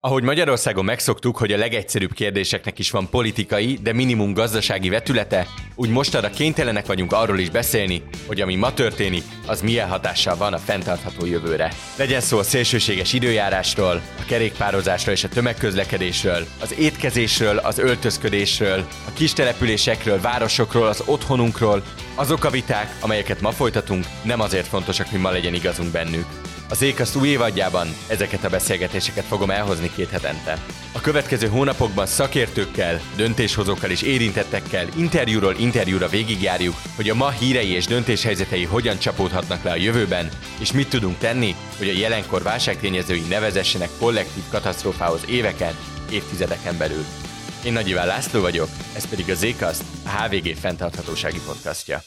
Ahogy Magyarországon megszoktuk, hogy a legegyszerűbb kérdéseknek is van politikai, de minimum gazdasági vetülete, úgy mostanra kénytelenek vagyunk arról is beszélni, hogy ami ma történik, az milyen hatással van a fenntartható jövőre. Legyen szó a szélsőséges időjárásról, a kerékpározásról és a tömegközlekedésről, az étkezésről, az öltözködésről, a kis településekről, városokról, az otthonunkról, azok a viták, amelyeket ma folytatunk, nem azért fontosak, hogy ma legyen igazunk bennük. Az Ékaszt új évadjában ezeket a beszélgetéseket fogom elhozni két hetente. A következő hónapokban szakértőkkel, döntéshozókkal és érintettekkel interjúról interjúra végigjárjuk, hogy a ma hírei és döntéshelyzetei hogyan csapódhatnak le a jövőben, és mit tudunk tenni, hogy a jelenkor válságtényezői nevezessenek kollektív katasztrófához éveken, évtizedeken belül. Én Nagy Iván László vagyok, ez pedig az Ékaszt, a HVG fenntarthatósági podcastja.